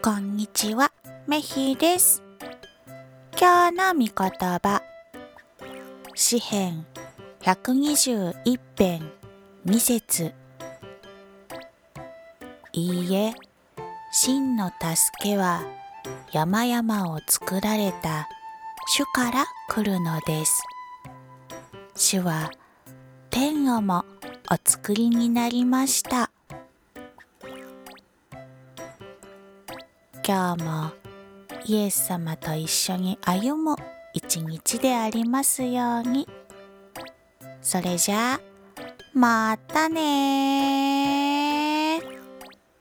こんにちは、メヒです。今日の御言葉、詩編121編2節いいえ、真の助けは山々を作られた主から来るのです。主は天をもお作りになりました。今日もイエス様と一緒に歩む一日でありますように。それじゃあ、またね。